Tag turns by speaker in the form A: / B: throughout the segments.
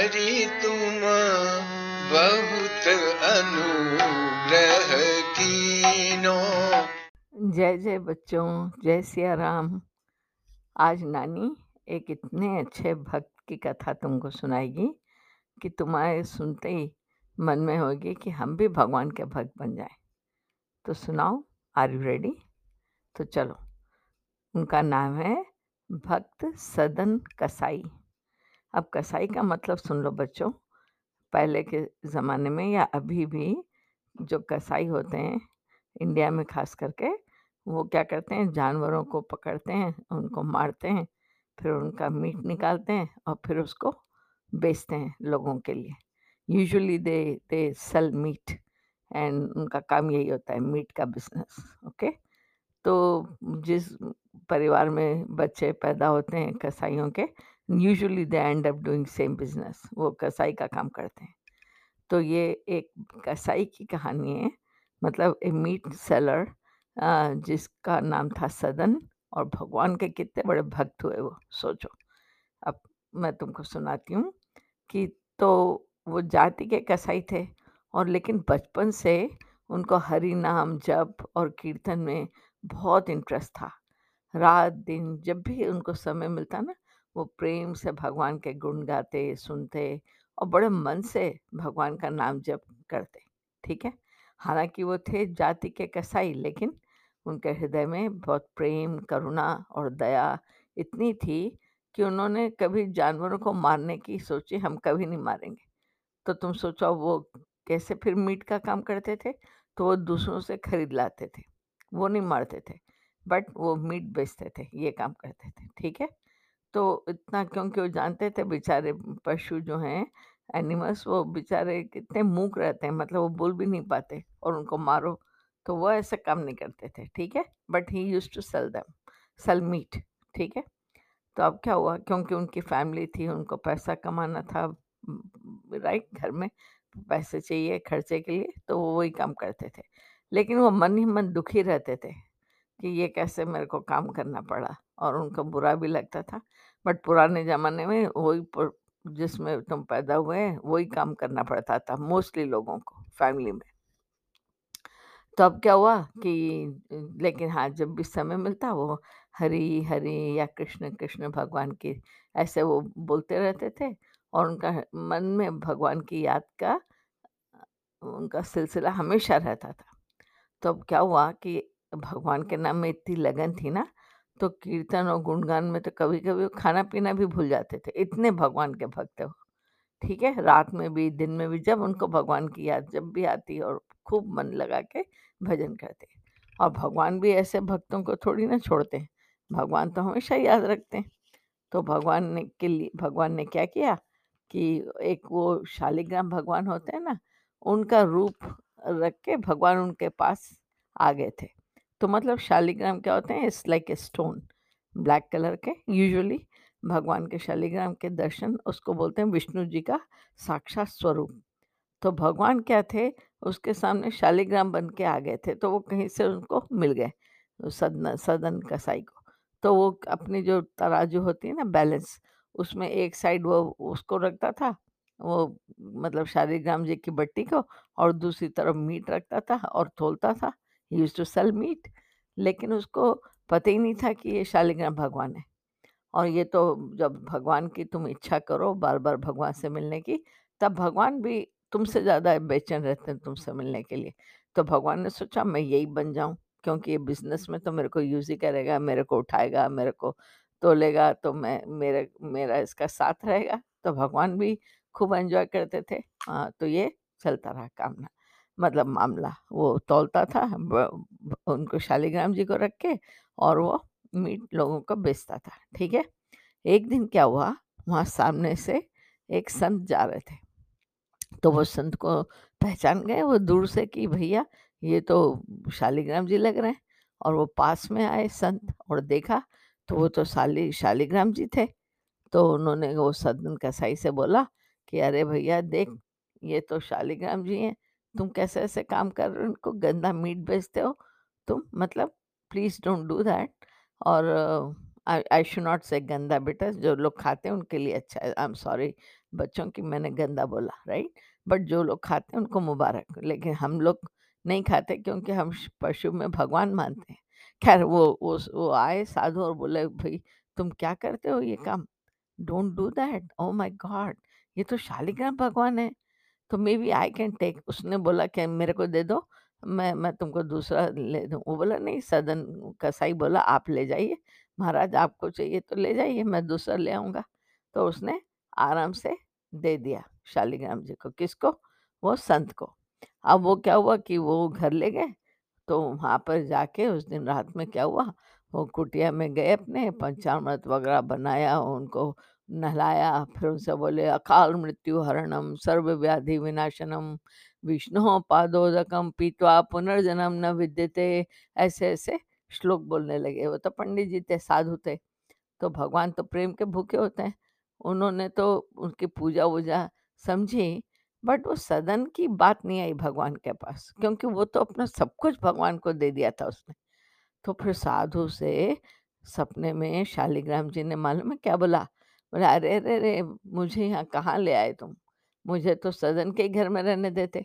A: नारी तुम बहुत अनुग्रह कीनो।
B: जय जय बच्चों, जय सिया राम। आज नानी एक इतने अच्छे भक्त की कथा तुमको सुनाएगी कि तुम्हारे सुनते ही मन में होगी कि हम भी भगवान के भक्त बन जाएँ। तो सुनाओ, आर यू रेडी? तो चलो, उनका नाम है भक्त सदन कसाई। अब कसाई का मतलब सुन लो बच्चों, पहले के ज़माने में या अभी भी जो कसाई होते हैं, इंडिया में खास करके, वो क्या करते हैं, जानवरों को पकड़ते हैं, उनको मारते हैं, फिर उनका मीट निकालते हैं और फिर उसको बेचते हैं लोगों के लिए। Usually they they sell meat and उनका काम यही होता है, मीट का बिज़नेस ओके तो जिस परिवार में बच्चे पैदा होते हैं कसाइयों के usually they end up doing same business वो कसाई का काम करते हैं। तो ये एक कसाई की कहानी है मतलब ए मीट सेलर जिसका नाम था सदन, और भगवान के कितने बड़े भक्त हुए वो, सोचो। अब मैं तुमको सुनाती हूँ कि तो वो जाति के कसाई थे, और लेकिन बचपन से उनको हरि नाम जप और कीर्तन में बहुत इंटरेस्ट था। रात दिन जब भी उनको समय मिलता ना, वो प्रेम से भगवान के गुण गाते, सुनते और बड़े मन से भगवान का नाम जप करते, ठीक है? हालाँकि वो थे जाति के कसाई, लेकिन उनके हृदय में बहुत प्रेम, करुणा और दया इतनी थी कि उन्होंने कभी जानवरों को मारने की सोची हम कभी नहीं मारेंगे। तो तुम सोचो वो कैसे फिर मीट का काम करते थे? तो वो दूसरों से खरीद लाते थे। वो नहीं मारते थे, बट वो मीट बेचते थे, ये काम करते थे, ठीक है? तो इतना क्योंकि वो जानते थे, बेचारे पशु जो हैं, एनिमल्स, वो बेचारे कितने मूक रहते हैं मतलब वो बोल भी नहीं पाते और उनको मारो तो वो ऐसा काम नहीं करते थे, ठीक है? But he used to sell them sell meat ठीक है? तो अब क्या हुआ, क्योंकि उनकी फैमिली थी, उनको पैसा कमाना था राइट, घर में, पैसे चाहिए, खर्चे के लिए तो वो वही काम करते थे। लेकिन वो मन ही मन दुखी रहते थे कि ये कैसे मेरे को काम करना पड़ा और उनको बुरा भी लगता था। बट पुराने ज़माने में वही जिसमें तुम पैदा हुए हैं, वही काम करना पड़ता था, मोस्टली लोगों को, फैमिली में। तो अब क्या हुआ कि लेकिन हाँ जब भी समय मिलता वो हरी हरी या कृष्ण कृष्ण भगवान की ऐसे वो बोलते रहते थे और उनका मन में भगवान की याद का, उनका सिलसिला हमेशा रहता था। तो अब क्या हुआ कि भगवान के नाम में इतनी लगन थी ना तो कीर्तन और गुणगान में तो कभी कभी खाना पीना भी भूल जाते थे, इतने भगवान के भक्त हो ठीक है? रात में भी, दिन में भी, जब उनको भगवान की याद जब भी आती और खूब मन लगा के भजन करते और भगवान भी ऐसे भक्तों को थोड़ी ना छोड़ते हैं भगवान तो हमेशा याद रखते हैं। तो भगवान ने के लिए, भगवान ने क्या किया कि एक वो शालिग्राम भगवान होते हैं ना, उनका रूप रख के भगवान उनके पास आ गए थे। तो मतलब शालिग्राम क्या होते हैं? It's like a stone black colour के। यूजुअली भगवान के शालिग्राम के दर्शन उसको बोलते हैं विष्णु जी का साक्षात स्वरूप। तो भगवान क्या थे? उसके सामने शालिग्राम बन के आ गए थे। तो वो कहीं से उनको मिल गए, सदन सदन कसाई को। तो वो अपनी जो तराजू होती है ना बैलेंस उसमें एक साइड वो, उसको रखता था। वो मतलब शालिग्राम जी की बट्टी को और दूसरी तरफ़ मीट रखता था और तोलता था। यूज़ टू सेल मीट लेकिन उसको पता ही नहीं था कि ये शालिग्राम भगवान है। और ये तो जब भगवान की तुम इच्छा करो बार बार भगवान से मिलने की, तब भगवान भी तुमसे ज़्यादा बेचैन रहते हैं तुमसे मिलने के लिए। तो भगवान ने सोचा, मैं यही बन जाऊँ, क्योंकि ये बिज़नेस में तो मेरे को यूज़ ही करेगा, मेरे को उठाएगा, मेरे को तोलेगा तो मैं, मेरे, मेरा इसका साथ रहेगा। तो भगवान भी खूब एंजॉय करते थे। हाँ तो ये चलता रहा काम ना मतलब मामला, वो तोलता था उनको शालिग्राम जी को रख के और वो मीट लोगों को बेचता था, ठीक है? एक दिन क्या हुआ, वहाँ सामने से एक संत जा रहे थे। तो वो संत को पहचान गए, वो दूर से कि, भैया, ये तो शालिग्राम जी लग रहे हैं। और वो पास में आए संत और देखा तो वो तो शाली, शालिग्राम जी थे। तो उन्होंने वो सदन कसाई से बोला कि अरे भैया देख ये तो शालिग्राम जी हैं तुम कैसे ऐसे काम कर रहे हो? उनको गंदा मीट बेचते हो? तुम मतलब प्लीज़ डोंट डू दैट और आई शुड नॉट से गंदा बेटा जो लोग खाते हैं उनके लिए अच्छा है। आई एम सॉरी बच्चों की मैंने गंदा बोला राइट बट जो लोग खाते हैं उनको मुबारक लेकिन हम लोग नहीं खाते क्योंकि हम श- पशु में भगवान मानते हैं। खैर वो वो वो आए साधु और बोले भाई तुम क्या करते हो ये काम? Don't do that oh my God ये तो शालिग्राम भगवान है। तो maybe I can take, उसने बोला कि मेरे को दे दो, मैं मैं तुमको दूसरा ले दूँ। वो बोला, नहीं, सदन कसाई बोला, आप ले जाइए, महाराज आपको चाहिए तो ले जाइए, मैं दूसरा ले आऊँगा। तो उसने आराम से दे दिया शालिग्राम जी को। किसको? वो संत को। अब वो क्या हुआ कि वो घर ले गए तो वहाँ पर जाके उस दिन रात में क्या हुआ, वो कुटिया में गए अपने, पंचामृत वगैरह बनाया, उनको नहलाया, फिर उनसे बोले, अकाल मृत्यु हरणम, सर्व व्याधि विनाशनम विष्णु पादोदकम पीतवा पुनर्जन्म न विद्यते। ऐसे ऐसे श्लोक बोलने लगे। वो तो पंडित जी थे, साधु थे। तो भगवान तो प्रेम के भूखे होते हैं। उन्होंने तो उनकी पूजा वूजा समझी, बट वो सदन की बात नहीं आई भगवान के पास, क्योंकि वो तो अपना सब कुछ भगवान को दे दिया था उसने। तो फिर साधु से सपने में शालिग्राम जी ने, मालूम है क्या बोला? बोला, अरे अरे अरे, मुझे यहाँ कहाँ ले आए तुम? मुझे तो सदन के घर में रहने देते।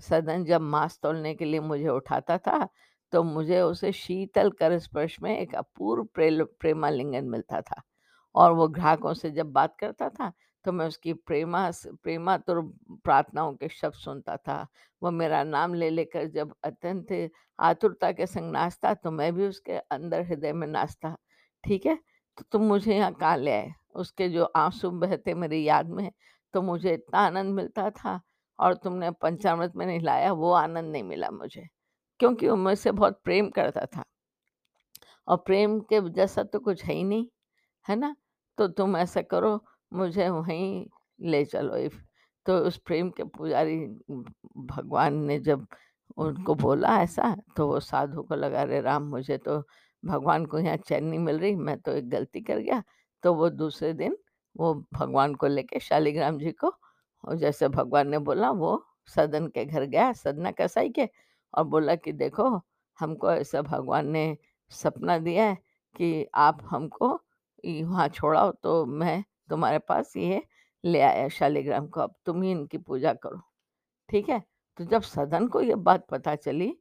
B: सदन जब मांस तोलने के लिए मुझे उठाता था तो मुझे उसे शीतल कर स्पर्श में एक अपूर्व प्रेल, प्रेमालिंगन मिलता था। और वो ग्राहकों से जब बात करता था तो मैं उसकी प्रेमा स- प्रेमातुर प्रार्थनाओं के शब्द सुनता था। वो मेरा नाम ले लेकर जब अत्यंत आतुरता के संग नाचता तो मैं भी उसके अंदर हृदय में नाचता। ठीक है? तो तुम मुझे यहाँ कहाँ ले आए? उसके जो आँसू बहते मेरी याद में तो मुझे इतना आनंद मिलता था और तुमने पंचामृत में नहीं लाया, वो आनंद नहीं मिला मुझे, क्योंकि वो मुझसे बहुत प्रेम करता था। और प्रेम के जैसा तो कुछ है ही नहीं, है ना? तो तुम ऐसा करो, मुझे वहीं ले चलो इफ़। तो उस प्रेम के पुजारी भगवान ने जब उनको बोला ऐसा तो वो साधु को लगा रे राम, मुझे तो भगवान को यहाँ चैन नहीं मिल रही, मैं तो एक गलती कर गया। तो वो दूसरे दिन वो भगवान को लेके, शालिग्राम जी को, और जैसे भगवान ने बोला, वो सदन के घर गया, सदना कसाई के? और बोला कि, देखो, हमको ऐसा भगवान ने सपना दिया है कि आप हमको वहाँ छोड़ाओ तो मैं तुम्हारे पास ये ले आया शालिग्राम को, अब तुम ही इनकी पूजा करो। ठीक है? तो जब सदन को ये बात पता चली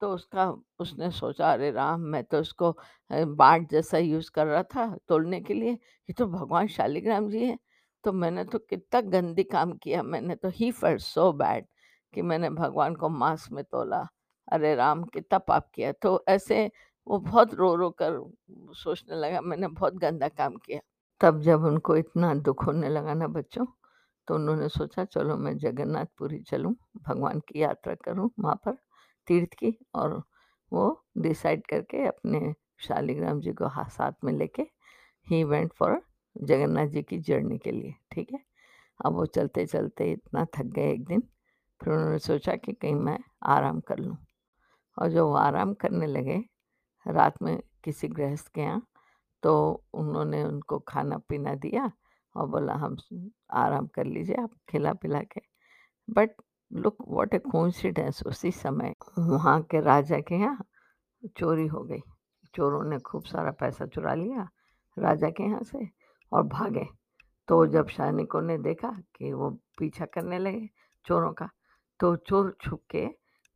B: तो उसका, उसने सोचा, अरे राम, मैं तो उसको बाट जैसा यूज़ कर रहा था तोड़ने के लिए। ये तो भगवान शालिग्राम जी हैं। तो मैंने तो कितना गंदी काम किया। मैंने तो ही फेल्ट सो बैड कि मैंने भगवान को मांस में तोला। अरे राम, कितना पाप किया। तो ऐसे वो बहुत रो रो कर सोचने लगा। मैंने बहुत गंदा काम किया। तब जब उनको इतना दुख होने लगा ना बच्चों तो उन्होंने सोचा, चलो मैं जगन्नाथपुरी चलूँ, भगवान की यात्रा करूँ वहाँ पर। तीर्थ की और वो डिसाइड करके अपने शालिग्राम जी को साथ में लेके he went for Jagannath ji की जर्नी के लिए, ठीक है? अब वो चलते चलते इतना थक गए एक दिन, फिर उन्होंने सोचा कि कहीं मैं आराम कर लूँ। और जो वो आराम करने लगे, रात में किसी गृहस्थ के यहाँ तो उन्होंने उनको खाना पीना दिया और बोला, हम आराम कर लीजिए, आप खिला पिला के। But look what a coincidence उसी समय वहाँ के राजा के यहाँ चोरी हो गई। चोरों ने खूब सारा पैसा चुरा लिया राजा के यहाँ से और भागे। तो जब सैनिकों ने देखा कि वो पीछा करने लगे चोरों का तो चोर छुप के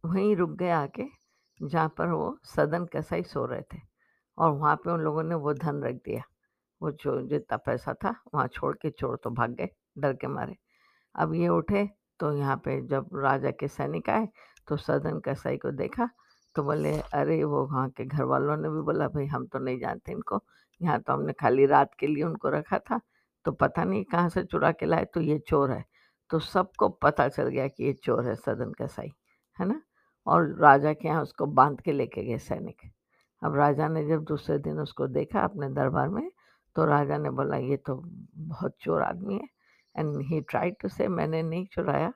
B: वहीं रुक गए आके जहाँ पर वो सदन कसाई सो रहे थे और वहाँ पे उन लोगों ने वो धन रख दिया। वो जो जितना पैसा था वहाँ छोड़ के चोर तो भाग गए, डर के मारे। अब ये उठे तो यहाँ पे जब राजा के सैनिक आए तो सदन कसाई को देखा तो बोले, अरे, वो वहाँ के घर वालों ने भी बोला, भाई, हम तो नहीं जानते इनको। यहाँ तो हमने खाली रात के लिए उनको रखा था तो पता नहीं कहाँ से चुरा के लाए तो ये चोर है। तो सबको पता चल गया कि ये चोर है सदन कसाई है ना? और राजा के यहाँ उसको बाँध के लेके गए सैनिक। अब राजा ने जब दूसरे दिन उसको देखा अपने दरबार में तो राजा ने बोला, ये तो बहुत चोर आदमी है एंड ही ट्राई टू से मैंने नहीं चुराया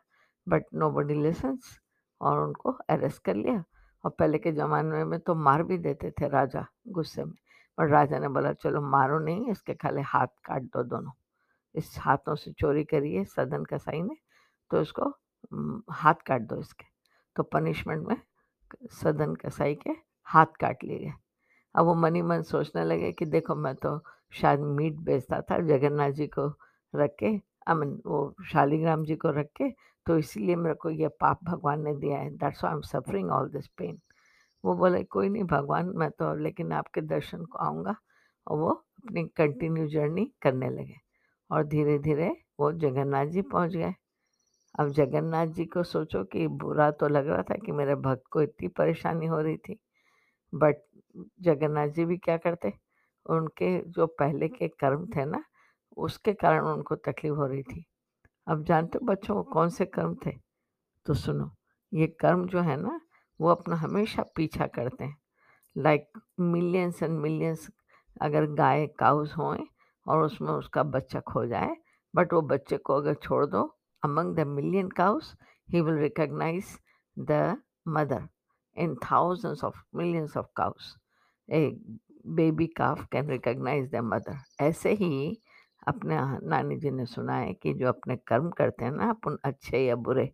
B: बट नो बडी लिसन्स और उनको अरेस्ट कर लिया। और पहले के ज़माने में तो मार भी देते थे राजा गुस्से में। पर राजा ने बोला, चलो मारो नहीं, इसके खाली हाथ काट दो दोनों। इस हाथों से चोरी करिए है सदन कसाई ने तो इसको हाथ काट दो इसके। तो पनिशमेंट में सदन कसाई के हाथ काट लिए गए। अब वो मनी मन सोचने लगे कि देखो, मैं तो शायद मीट बेचता था, जगन्नाथ जी को रख के आई मीन वो शालिग्राम जी को रख के तो इसीलिए मेरे को ये पाप भगवान ने दिया है। That's I am suffering all this pain वो बोले, कोई नहीं भगवान, मैं तो लेकिन आपके दर्शन को आऊँगा। और वो अपनी कंटिन्यू जर्नी करने लगे। और धीरे धीरे वो जगन्नाथ जी पहुँच गए। अब जगन्नाथ जी को सोचो कि बुरा तो लग रहा था कि मेरे भक्त को इतनी परेशानी हो रही थी। बट जगन्नाथ जी भी क्या करते? उनके जो पहले के कर्म थे ना उसके कारण उनको तकलीफ़ हो रही थी। अब जानते हो बच्चों कौन से कर्म थे? तो सुनो, ये कर्म जो है ना, वो अपना हमेशा पीछा करते हैं। लाइक मिलियंस एंड मिलियंस अगर गाय काउस हों और उसमें उसका बच्चा खो जाए बट वो बच्चे को अगर छोड़ दो among the million cows he will recognise the mother in thousands of millions of cows. A baby calf can recognize their mother. ऐसे ही अपने नानी जी ने सुना है कि जो अपने कर्म करते हैं ना, अपन अच्छे या बुरे,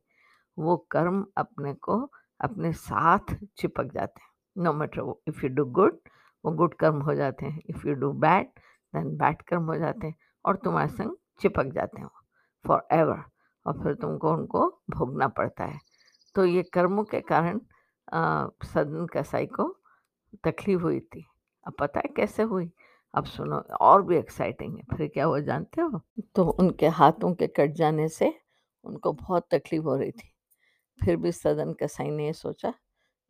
B: वो कर्म अपने को अपने साथ चिपक जाते हैं। नो मैटर वो इफ़ यू डू गुड वो गुड कर्म हो जाते हैं। If you do bad then bad कर्म हो जाते हैं और तुम्हारे संग चिपक जाते हैं फॉर एवर और फिर तुमको उनको भोगना पड़ता है। तो ये कर्मों के कारण सदन कसाई को तकलीफ़ हुई थी। अब पता है कैसे हुई? अब सुनो, और भी एक्साइटिंग है। फिर क्या हुआ जानते हो? तो उनके हाथों के कट जाने से उनको बहुत तकलीफ़ हो रही थी। फिर भी सदन कसाई ने सोचा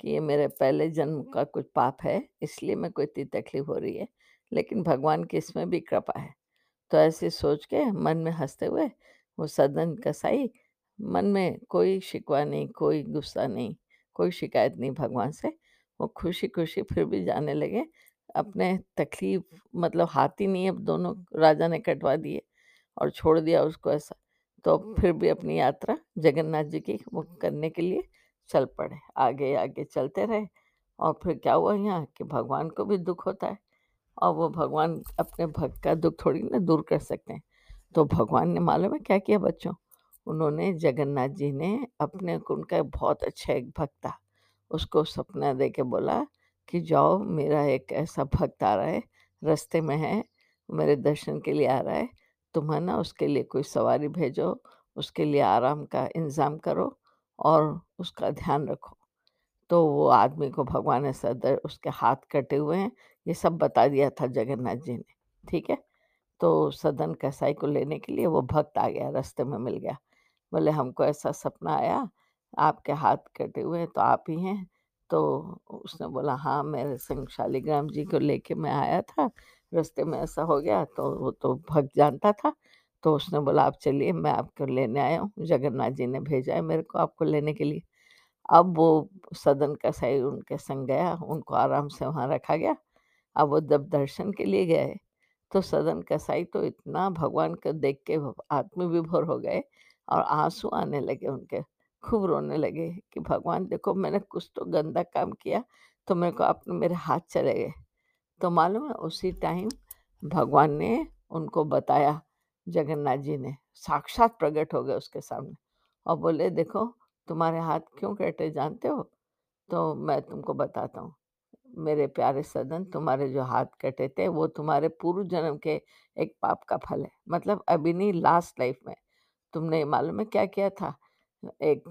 B: कि ये मेरे पहले जन्म का कुछ पाप है, इसलिए मैं को इतनी तकलीफ़ हो रही है, लेकिन भगवान की इसमें भी कृपा है। तो ऐसे सोच के मन में हँसते हुए वो सदन कसाई मन में कोई शिकवा नहीं, कोई गुस्सा नहीं, कोई शिकायत नहीं भगवान से। वो खुशी खुशी फिर भी जाने लगे अपने तकलीफ़ मतलब हाथ ही नहीं अब दोनों राजा ने कटवा दिए और छोड़ दिया उसको ऐसा। तो फिर भी अपनी यात्रा जगन्नाथ जी की वो करने के लिए चल पड़े, आगे आगे चलते रहे। और फिर क्या हुआ यहाँ कि भगवान को भी दुख होता है और वो भगवान अपने भक्त का दुख थोड़ी ना दूर कर सकते हैं। तो भगवान ने मालूम है क्या किया बच्चों? उन्होंने जगन्नाथ जी ने अपने उनका बहुत अच्छा एक भक्त था, उसको सपना दे के बोला कि जाओ, मेरा एक ऐसा भक्त आ रहा है, रास्ते में है, मेरे दर्शन के लिए आ रहा है, तुम है ना, उसके लिए कोई सवारी भेजो, उसके लिए आराम का इंतज़ाम करो और उसका ध्यान रखो। तो वो आदमी को भगवान ने सदर उसके हाथ कटे हुए हैं, ये सब बता दिया था जगन्नाथ जी ने, ठीक है? तो सदन कसाई को लेने के लिए वो भक्त आ गया, रास्ते में मिल गया। बोले, हमको ऐसा सपना आया, आपके हाथ कटे हुए हैं तो आप ही हैं तो उसने बोला हाँ मेरे संग शालिग्राम जी को लेके मैं आया था, रास्ते में ऐसा हो गया तो वो तो भक्त जानता था। तो उसने बोला, आप चलिए, मैं आपको लेने आया हूँ, जगन्नाथ जी ने भेजा है मेरे को आपको लेने के लिए। अब वो सदन कसाई उनके संग गया, उनको आराम से वहाँ रखा गया। अब वो जब दर्शन के लिए गए तो सदन कसाई तो इतना भगवान को देख के आत्मविभोर हो गए और आँसू आने लगे उनके। खूब रोने लगे कि, भगवान देखो मैंने कुछ तो गंदा काम किया तो मेरे को अपने मेरे हाथ चले गए। तो मालूम है उसी टाइम भगवान ने उनको बताया, जगन्नाथ जी ने, साक्षात प्रकट हो गए उसके सामने और बोले, देखो, तुम्हारे हाथ क्यों कटे, जानते हो? तो मैं तुमको बताता हूँ। मेरे प्यारे सदन, तुम्हारे जो हाथ कटे थे, वो तुम्हारे पूर्व जन्म के एक पाप का फल है। मतलब अभी नहीं लास्ट लाइफ में। तुमने मालूम है क्या किया था? एक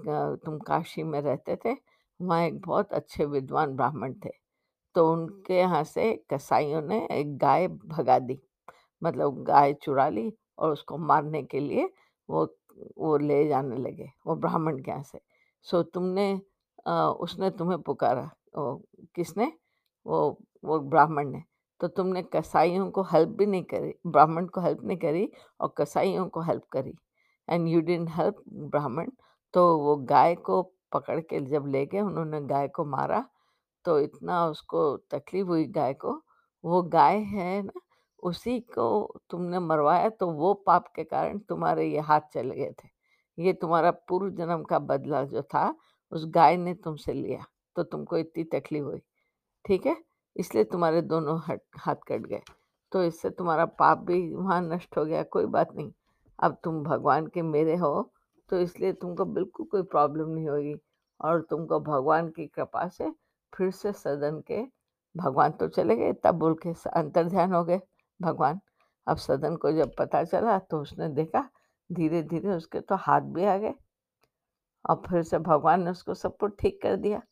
B: तुम काशी में रहते थे वहाँ एक बहुत अच्छे विद्वान ब्राह्मण थे तो उनके यहाँ से कसाईयों ने एक गाय भगा दी मतलब गाय चुरा ली और उसको मारने के लिए वो वो ले जाने लगे वो ब्राह्मण के यहाँ से। सो तुमने अ, उसने तुम्हें पुकारा ओ, किसने? वो वो ब्राह्मण ने। तो तुमने कसाईयों को हेल्प भी नहीं करी ब्राह्मण को हेल्प नहीं करी और कसाईयों को हेल्प करी एंड यू डिडंट हेल्प ब्राह्मण। तो वो गाय को पकड़ के जब ले गए, उन्होंने गाय को मारा तो इतना उसको तकलीफ़ हुई गाय को। वो गाय है ना, उसी को तुमने मरवाया तो वो पाप के कारण तुम्हारे ये हाथ चले गए थे। ये तुम्हारा पूर्व जन्म का बदला जो था, उस गाय ने तुमसे लिया तो तुमको इतनी तकलीफ़ हुई। ठीक है? इसलिए तुम्हारे दोनों हट, हाथ कट गए। तो इससे तुम्हारा पाप भी वहाँ नष्ट हो गया, कोई बात नहीं। अब तुम भगवान के मेरे हो तो इसलिए तुमको बिल्कुल कोई प्रॉब्लम नहीं होगी। और तुमको भगवान की कृपा से फिर से सदन के भगवान तो चले गए, तब बोल के अंतर ध्यान हो गए भगवान। अब सदन को जब पता चला तो उसने देखा धीरे धीरे उसके तो हाथ भी आ गए। और फिर से भगवान ने उसको सब कुछ ठीक कर दिया।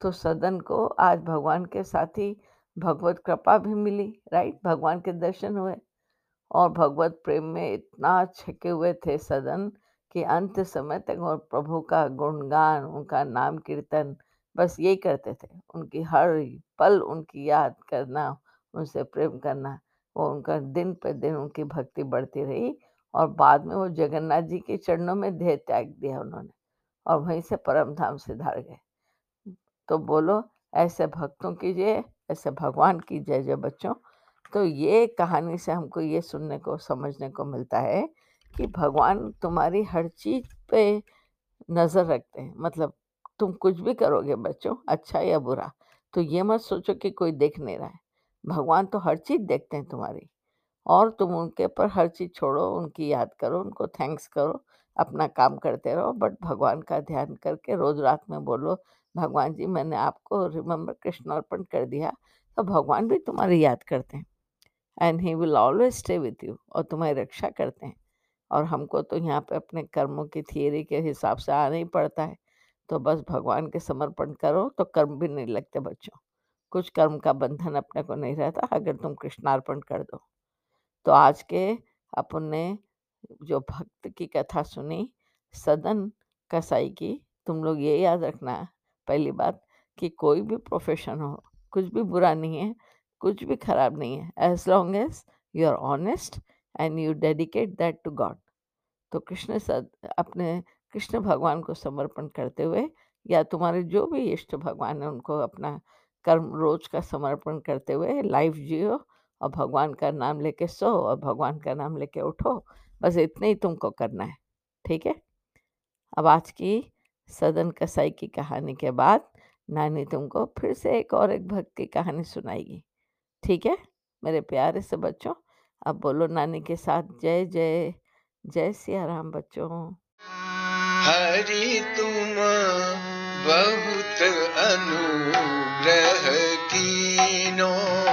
B: तो सदन को आज भगवान के साथ ही भगवत कृपा भी मिली, राइट? भगवान के दर्शन हुए। और भगवत प्रेम में इतना छके हुए थे सदन कि अंत समय तक और प्रभु का गुणगान, उनका नाम कीर्तन बस यही करते थे। उनकी हर पल उनकी याद करना, उनसे प्रेम करना, वो उनका दिन पर दिन उनकी भक्ति बढ़ती रही और बाद में वो जगन्नाथ जी के चरणों में देह त्याग दिया उन्होंने और वहीं से परम धाम से धार गए। तो बोलो, ऐसे भक्तों की जय, ऐसे भगवान की जय जय बच्चों। तो ये कहानी से हमको ये सुनने को, समझने को मिलता है कि भगवान तुम्हारी हर चीज़ पे नज़र रखते हैं। मतलब तुम कुछ भी करोगे बच्चों अच्छा या बुरा तो ये मत सोचो कि कोई देख नहीं रहा है। भगवान तो हर चीज़ देखते हैं तुम्हारी। और तुम उनके पर हर चीज़ छोड़ो, उनकी याद करो, उनको थैंक्स करो, अपना काम करते रहो, बट भगवान का ध्यान करके रोज रात में बोलो, भगवान जी, मैंने आपको रिमेम्बर कृष्ण अर्पण कर दिया तो भगवान भी तुम्हारी याद करते हैं। And he will always stay with you और तुम्हारी रक्षा करते हैं। और हमको तो यहाँ पे अपने कर्मों की थियरी के हिसाब से आना ही पड़ता है। तो बस भगवान के समर्पण करो तो कर्म भी नहीं लगते बच्चों। कुछ कर्म का बंधन अपने को नहीं रहता, अगर तुम कृष्णार्पण कर दो। तो आज के अपन ने जो भक्त की कथा सुनी, सदन कसाई की, तुम लोग ये याद रखना पहली बात कि कोई भी प्रोफेशन हो, कुछ भी बुरा नहीं है, कुछ भी खराब नहीं है as long as you are honest and you dedicate that to God तो कृष्ण सद अपने कृष्ण भगवान को समर्पण करते हुए या तुम्हारे जो भी इष्ट भगवान है, उनको अपना कर्म, रोज का समर्पण करते हुए लाइफ जियो और भगवान का नाम लेके सो और भगवान का नाम लेके उठो। बस इतना ही तुमको करना है, ठीक है? अब आज की सदन कसाई की कहानी के बाद नानी तुमको फिर से एक और एक भक्त की कहानी सुनाएगी, ठीक है? मेरे प्यारे से बच्चों अब बोलो नानी के साथ जय जय जय सिया राम बच्चों।
A: हरि तुम बहुत अनुग्रह कीनो।